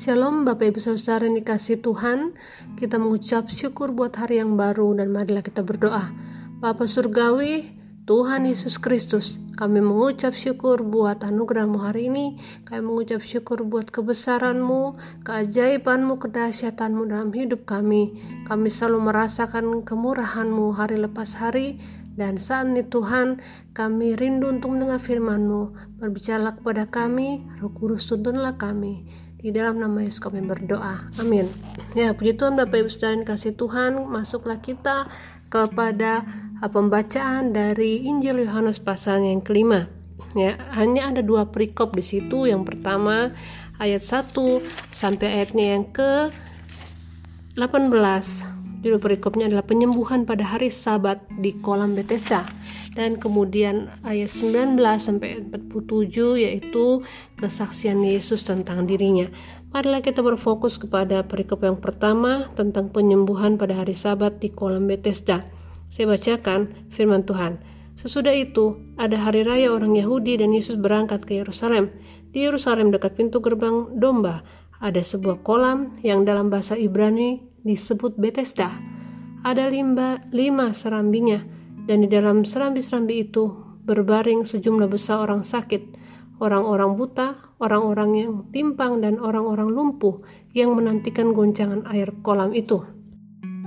Shalom Bapak Ibu Saudara yang dikasih Tuhan. Kita mengucap syukur buat hari yang baru dan marilah kita berdoa. Bapak Surgawi, Tuhan Yesus Kristus Kami mengucap syukur buat anugerahmu hari ini. Kami mengucap syukur buat kebesaranmu, keajaibanmu, kedahsyatanmu dalam hidup kami. Kami selalu merasakan kemurahanmu hari lepas hari. Dan saat ini Tuhan, kami rindu untuk mendengar firman-Mu. Berbicaralah kepada kami, Roh Kudus tuntunlah kami. Di dalam nama Yesus kami berdoa. Amin. Ya, puji Tuhan Bapak Ibu Saudara yang kasih Tuhan, masuklah kita kepada uh, pembacaan dari Injil Yohanes pasal yang kelima. Ya, hanya ada dua perikop di situ. Yang pertama ayat 1 sampai ayatnya yang ke 18 Judul perikopnya adalah penyembuhan pada hari Sabat di kolam Bethesda. Dan kemudian ayat 19 sampai 47 yaitu kesaksian Yesus tentang dirinya. Marilah kita berfokus kepada perikop yang pertama tentang penyembuhan pada hari Sabat di kolam Bethesda. Saya bacakan firman Tuhan. Sesudah itu, ada hari raya orang Yahudi dan Yesus berangkat ke Yerusalem. Di Yerusalem dekat pintu gerbang domba, ada sebuah kolam yang dalam bahasa Ibrani disebut Bethesda. Ada limba, lima serambinya, dan di dalam serambi-serambi itu berbaring sejumlah besar orang sakit, orang-orang buta, orang-orang yang timpang, dan orang-orang lumpuh yang menantikan goncangan air kolam itu.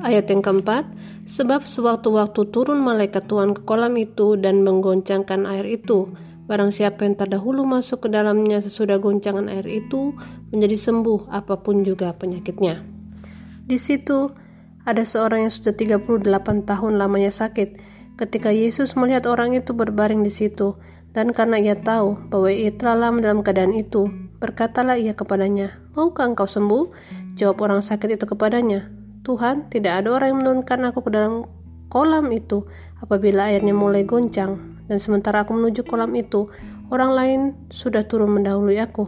Ayat yang keempat, sebab sewaktu-waktu turun malaikat Tuhan ke kolam itu dan menggoncangkan air itu, barang siapa yang terdahulu masuk ke dalamnya sesudah goncangan air itu menjadi sembuh apa pun juga penyakitnya. Di situ ada seorang yang sudah 38 tahun lamanya sakit. Ketika Yesus melihat orang itu berbaring di situ, dan karena ia tahu bahwa ia telah lama dalam keadaan itu, berkatalah ia kepadanya, Maukah engkau sembuh? Jawab orang sakit itu kepadanya, Tuhan, tidak ada orang yang menurunkan aku ke dalam kolam itu apabila airnya mulai goncang, dan sementara aku menuju kolam itu, orang lain sudah turun mendahului aku.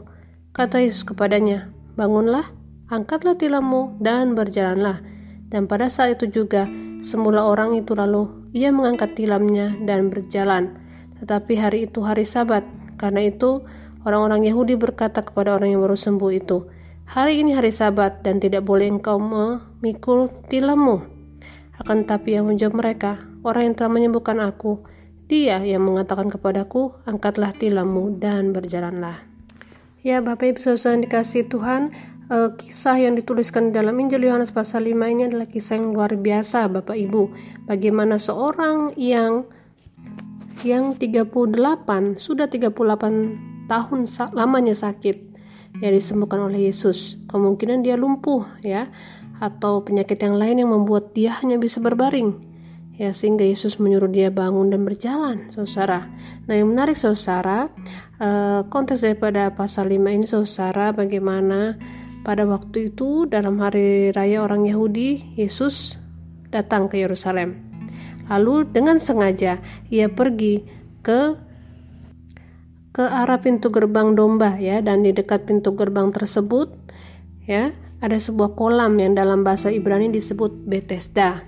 Kata Yesus kepadanya, Bangunlah, angkatlah tilammu dan berjalanlah. Dan pada saat itu juga, semula orang itu lalu ia mengangkat tilamnya dan berjalan. Tetapi hari itu hari sabat, karena itu orang-orang Yahudi berkata kepada orang yang baru sembuh itu, Hari ini hari sabat dan tidak boleh engkau memikul tilammu. Akan tetapi yang menjawab mereka, orang yang telah menyembuhkan aku, dia yang mengatakan kepadaku, angkatlah tilammu dan berjalanlah. Ya Bapak Ibu Saudara dikasih Tuhan, uh, kisah yang dituliskan dalam Injil Yohanes pasal 5 ini adalah kisah yang luar biasa Bapak Ibu. Bagaimana seorang yang yang 38 sudah 38 tahun lamanya sakit yang disembuhkan oleh Yesus. Kemungkinan dia lumpuh ya atau penyakit yang lain yang membuat dia hanya bisa berbaring. Ya, sehingga Yesus menyuruh dia bangun dan berjalan, saudara. Nah, yang menarik, saudara, uh, konteks daripada pasal 5 ini, saudara, bagaimana pada waktu itu dalam hari raya orang Yahudi, Yesus datang ke Yerusalem. Lalu dengan sengaja ia pergi ke ke arah pintu gerbang domba ya dan di dekat pintu gerbang tersebut ya ada sebuah kolam yang dalam bahasa Ibrani disebut Bethesda.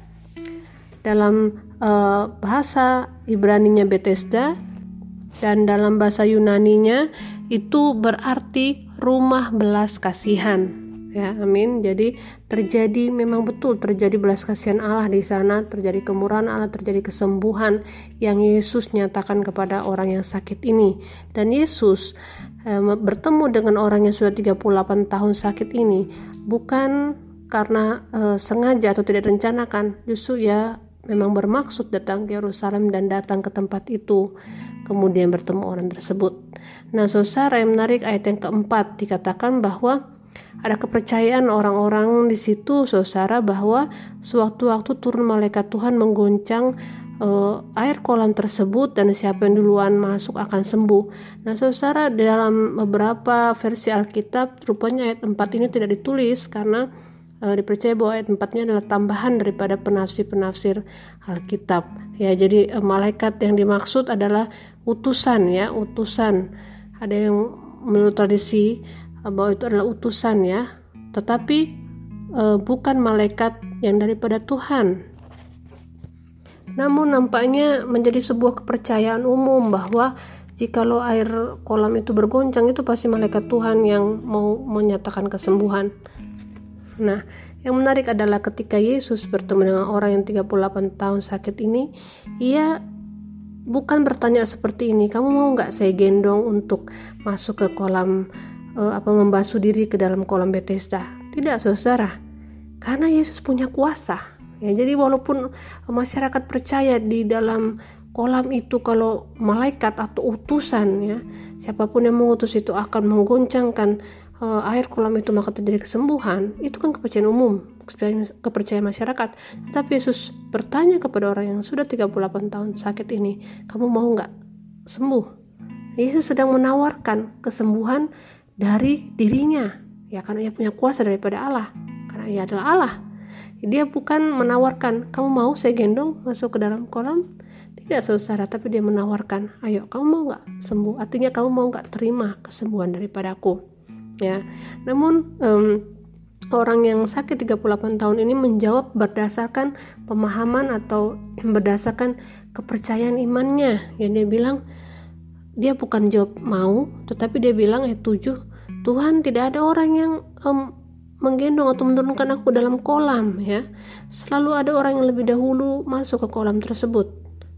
Dalam uh, bahasa Ibraninya Bethesda dan dalam bahasa Yunaninya itu berarti rumah belas kasihan. Ya amin. Jadi terjadi memang betul terjadi belas kasihan Allah di sana. Terjadi kemurahan Allah terjadi kesembuhan yang Yesus nyatakan kepada orang yang sakit ini. Dan Yesus eh, bertemu dengan orang yang sudah 38 tahun sakit ini bukan karena eh, sengaja atau tidak rencanakan justru ya memang bermaksud datang ke Yerusalem dan datang ke tempat itu kemudian bertemu orang tersebut. Nah, saudara yang menarik ayat yang keempat dikatakan bahwa ada kepercayaan orang-orang di situ, saudara, bahwa sewaktu-waktu turun malaikat Tuhan menggoncang uh, air kolam tersebut dan siapa yang duluan masuk akan sembuh. Nah, saudara, dalam beberapa versi Alkitab, rupanya ayat 4 ini tidak ditulis karena dipercaya bahwa ayat 4-nya adalah tambahan daripada penafsir-penafsir Alkitab. Ya, jadi uh, malaikat yang dimaksud adalah utusan ya, utusan. Ada yang menurut tradisi uh, bahwa itu adalah utusan ya, tetapi bukan malaikat yang daripada Tuhan. Namun nampaknya menjadi sebuah kepercayaan umum bahwa jikalau air kolam itu bergoncang itu pasti malaikat Tuhan yang mau menyatakan kesembuhan nah yang menarik adalah ketika Yesus bertemu dengan orang yang 38 tahun sakit ini ia bukan bertanya seperti ini kamu mau nggak saya gendong untuk masuk ke kolam uh, apa membasuh diri ke dalam kolam Bethesda? Tidak saudara. Karena Yesus punya kuasa. Ya, jadi walaupun masyarakat percaya di dalam kolam itu kalau malaikat atau utusan ya, siapa pun yang mengutus itu akan menggoncangkan uh, air kolam itu maka terjadi kesembuhan, itu kan kepercayaan umum, kepercayaan, masyarakat. Tapi Yesus bertanya kepada orang yang sudah 38 tahun sakit ini, kamu mau nggak sembuh? Yesus sedang menawarkan kesembuhan dari dirinya, ya karena ia punya kuasa daripada Allah, karena ia adalah Allah dia bukan menawarkan, kamu mau saya gendong masuk ke dalam kolam? Tidak saudara, tapi dia menawarkan, ayo kamu mau nggak sembuh? Artinya kamu mau nggak terima kesembuhan daripada aku? Ya, namun um, orang yang sakit 38 tahun ini menjawab berdasarkan pemahaman atau berdasarkan kepercayaan imannya. Yang dia bilang dia bukan jawab mau, tetapi dia bilang eh tujuh Tuhan tidak ada orang yang um, menggendong atau menurunkan aku dalam kolam ya selalu ada orang yang lebih dahulu masuk ke kolam tersebut.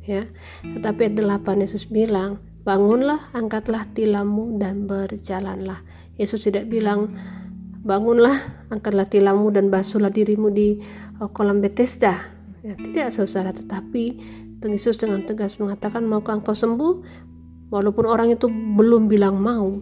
Ya tetapi ayat 8 Yesus bilang bangunlah angkatlah tilammu dan berjalanlah Yesus tidak bilang bangunlah angkatlah tilammu dan basuhlah dirimu di uh, kolam Bethesda ya tidak saudara tetapi Yesus dengan tegas mengatakan maukah engkau sembuh walaupun orang itu belum bilang mau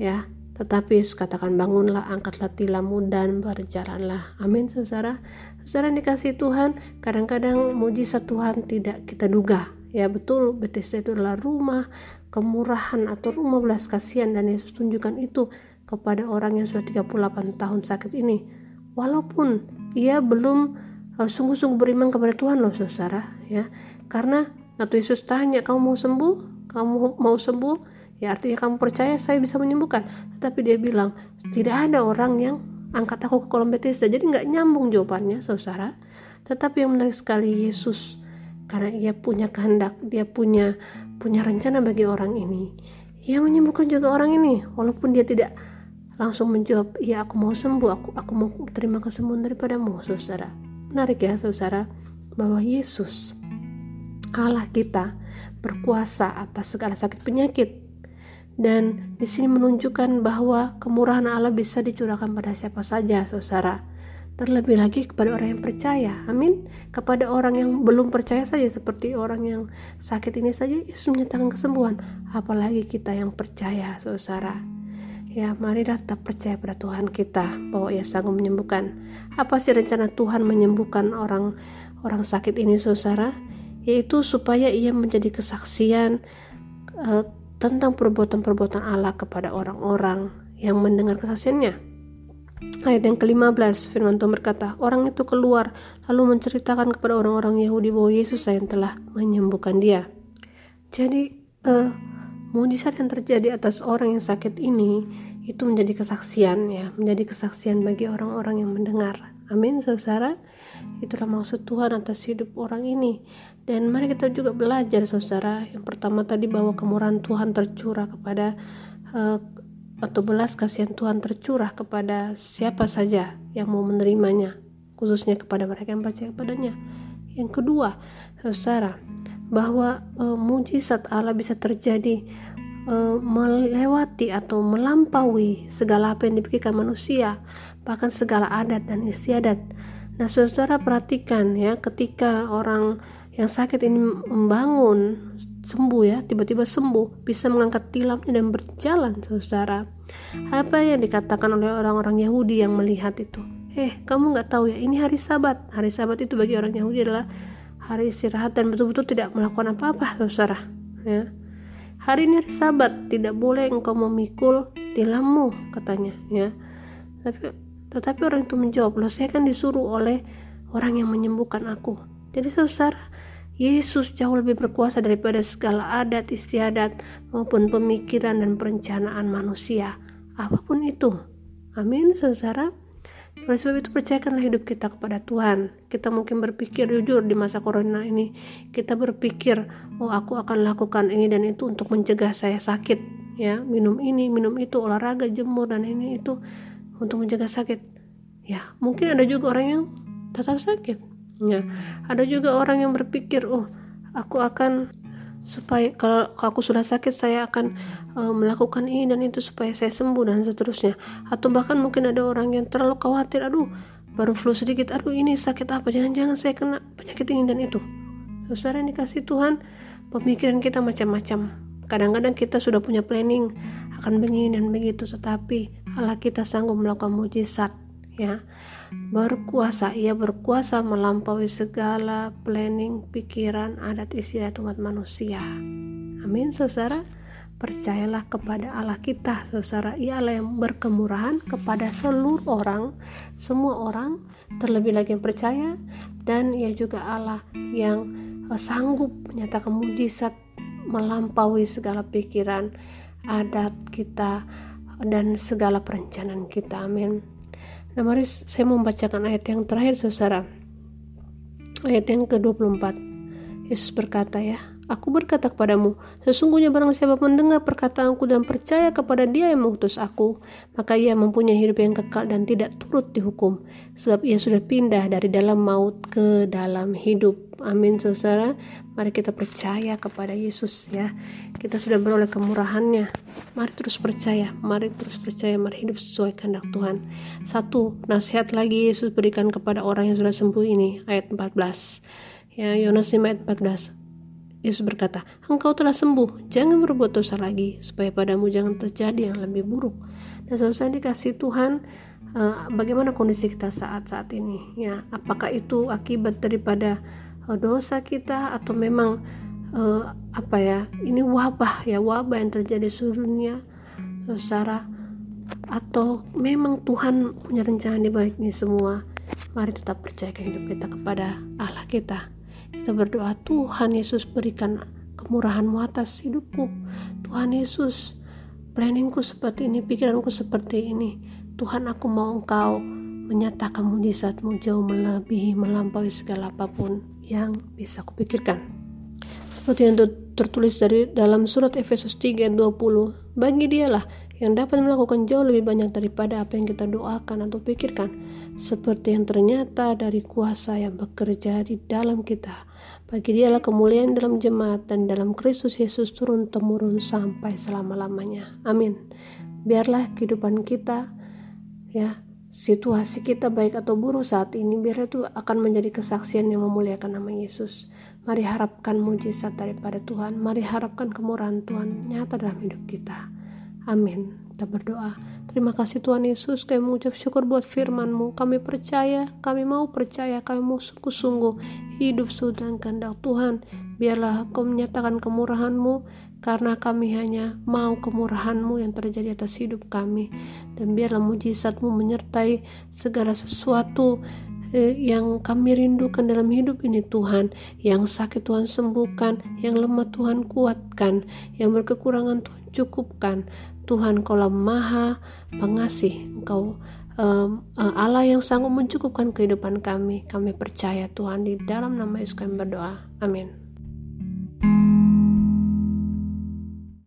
ya tetapi katakan bangunlah, angkatlah tilammu dan berjalanlah. Amin, saudara. Saudara dikasih Tuhan, kadang-kadang mujizat Tuhan tidak kita duga. Ya betul, Bethesda itu adalah rumah kemurahan atau rumah belas kasihan dan Yesus tunjukkan itu kepada orang yang sudah 38 tahun sakit ini. Walaupun ia belum uh, sungguh-sungguh beriman kepada Tuhan loh saudara ya. Karena waktu Yesus tanya, kamu mau sembuh? Kamu mau sembuh? ya artinya kamu percaya saya bisa menyembuhkan tapi dia bilang tidak ada orang yang angkat aku ke kolam Bethesda jadi nggak nyambung jawabannya saudara tetapi yang menarik sekali Yesus karena ia punya kehendak dia punya punya rencana bagi orang ini. Ia menyembuhkan juga orang ini. Walaupun dia tidak langsung menjawab ya aku mau sembuh aku aku mau terima kesembuhan daripadamu saudara. Menarik ya saudara bahwa Yesus Allah kita berkuasa atas segala sakit penyakit. Dan di sini menunjukkan bahwa kemurahan Allah bisa dicurahkan pada siapa saja, saudara. Terlebih lagi kepada orang yang percaya. Amin. Kepada orang yang belum percaya saja seperti orang yang sakit ini saja Yesus menyatakan kesembuhan. Apalagi kita yang percaya, saudara. Ya, marilah tetap percaya pada Tuhan kita bahwa Ia sanggup menyembuhkan. Apa sih rencana Tuhan menyembuhkan orang orang sakit ini, saudara? Yaitu supaya ia menjadi kesaksian uh, tentang perbuatan-perbuatan Allah kepada orang-orang yang mendengar kesaksiannya. Ayat yang ke-15 firman Tuhan berkata, orang itu keluar lalu menceritakan kepada orang-orang Yahudi bahwa Yesus yang telah menyembuhkan dia. Jadi uh, mujizat yang terjadi atas orang yang sakit ini itu menjadi kesaksian ya, menjadi kesaksian bagi orang-orang yang mendengar. Amin, saudara. Itulah maksud Tuhan atas hidup orang ini. Dan mari kita juga belajar saudara. Yang pertama tadi bahwa kemurahan Tuhan tercurah kepada uh, atau belas kasihan Tuhan tercurah kepada siapa saja yang mau menerimanya, khususnya kepada mereka yang percaya kepadanya. Yang kedua, saudara, bahwa uh, mujizat Allah bisa terjadi uh, melewati atau melampaui segala apa yang dipikirkan manusia, bahkan segala adat dan istiadat. Nah, saudara perhatikan ya, ketika orang yang sakit ini membangun sembuh ya tiba-tiba sembuh bisa mengangkat tilamnya dan berjalan saudara. Apa yang dikatakan oleh orang-orang Yahudi yang melihat itu? Eh kamu nggak tahu ya ini hari sabat. Hari sabat itu bagi orang Yahudi adalah hari istirahat dan betul-betul tidak melakukan apa-apa saudara. Ya. Hari ini hari sabat tidak boleh engkau memikul tilammu katanya ya. Tapi tetapi orang itu menjawab loh saya kan disuruh oleh orang yang menyembuhkan aku. Jadi saudara Yesus jauh lebih berkuasa daripada segala adat istiadat maupun pemikiran dan perencanaan manusia apa pun itu amin saudara oleh sebab itu percayakanlah hidup kita kepada Tuhan. Kita mungkin berpikir jujur di masa corona ini, kita berpikir, oh aku akan lakukan ini dan itu untuk mencegah saya sakit, ya minum ini, minum itu, olahraga, jemur dan ini itu untuk mencegah sakit. Ya mungkin ada juga orang yang tetap sakit. Ya ada juga orang yang berpikir, oh aku akan supaya kalau, kalau aku sudah sakit saya akan uh, melakukan ini dan itu supaya saya sembuh dan seterusnya. Atau bahkan mungkin ada orang yang terlalu khawatir aduh baru flu sedikit aduh ini sakit apa? Jangan-jangan saya kena penyakit ini dan itu. Saudara yang dikasih Tuhan. Pemikiran kita macam-macam. Kadang-kadang kita sudah punya planning akan begini dan begitu tetapi Allah kita sanggup melakukan mujizat ya. Berkuasa ia berkuasa melampaui segala planning pikiran adat istiadat umat manusia. Amin saudara. Percayalah kepada Allah kita saudara. Ia Allah yang berkemurahan kepada seluruh orang semua orang terlebih lagi yang percaya. Dan ia juga Allah yang sanggup menyatakan mujizat melampaui segala pikiran adat kita dan segala perencanaan kita. Amin Nah mari saya membacakan ayat yang terakhir saudara. Ayat yang ke-24. Yesus berkata ya, Aku berkata kepadamu, sesungguhnya barang siapa mendengar perkataanku dan percaya kepada dia yang mengutus aku, maka ia mempunyai hidup yang kekal dan tidak turut dihukum, sebab ia sudah pindah dari dalam maut ke dalam hidup. Amin, saudara. Mari kita percaya kepada Yesus ya. Kita sudah beroleh kemurahannya. Mari terus percaya, mari terus percaya, mari hidup sesuai kehendak Tuhan. Satu, nasihat lagi Yesus berikan kepada orang yang sudah sembuh ini, ayat 14. Ya, Yohanes 5 ayat 14 Yesus berkata, engkau telah sembuh, jangan berbuat dosa lagi, supaya padamu jangan terjadi yang lebih buruk. Dan selesai dikasih Tuhan, uh, bagaimana kondisi kita saat-saat ini? Ya, apakah itu akibat daripada uh, dosa kita atau memang uh, apa ya? Ini wabah ya, wabah yang terjadi seluruh dunia, saudara. Atau memang Tuhan punya rencana di balik ini semua? Mari tetap percayakan hidup kita kepada Allah kita kita berdoa, Tuhan Yesus berikan kemurahanmu atas hidupku. Tuhan Yesus, planningku seperti ini, pikiranku seperti ini. Tuhan aku mau engkau menyatakan mujizatmu jauh melebihi melampaui segala apa pun yang bisa kupikirkan. Seperti yang tertulis dari dalam surat Efesus 3 ayat 20, bagi dialah yang dapat melakukan jauh lebih banyak daripada apa yang kita doakan atau pikirkan, seperti yang ternyata dari kuasa yang bekerja di dalam kita. Bagi dialah kemuliaan dalam jemaat dan dalam Kristus Yesus turun-temurun sampai selama-lamanya. Amin. Biarlah kehidupan kita, ya, situasi kita baik atau buruk saat ini, biar itu akan menjadi kesaksian yang memuliakan nama Yesus. Mari harapkan mujizat daripada Tuhan. Mari harapkan kemurahan Tuhan nyata dalam hidup kita. Amin. Kita berdoa. Terima kasih Tuhan Yesus, kami mengucap syukur buat firman-Mu. Kami percaya, kami mau percaya, kami mau sungguh-sungguh hidup sedang kehendak Tuhan. Biarlah Kau menyatakan kemurahan-Mu, karena kami hanya mau kemurahan-Mu yang terjadi atas hidup kami. Dan biarlah mujizat-Mu menyertai segala sesuatu eh, yang kami rindukan dalam hidup ini Tuhan yang sakit Tuhan sembuhkan yang lemah Tuhan kuatkan yang berkekurangan Tuhan cukupkan Tuhan Kau maha pengasih. Engkau um, Allah yang sanggup mencukupkan kehidupan kami. Kami percaya Tuhan di dalam nama Yesus kami berdoa. Amin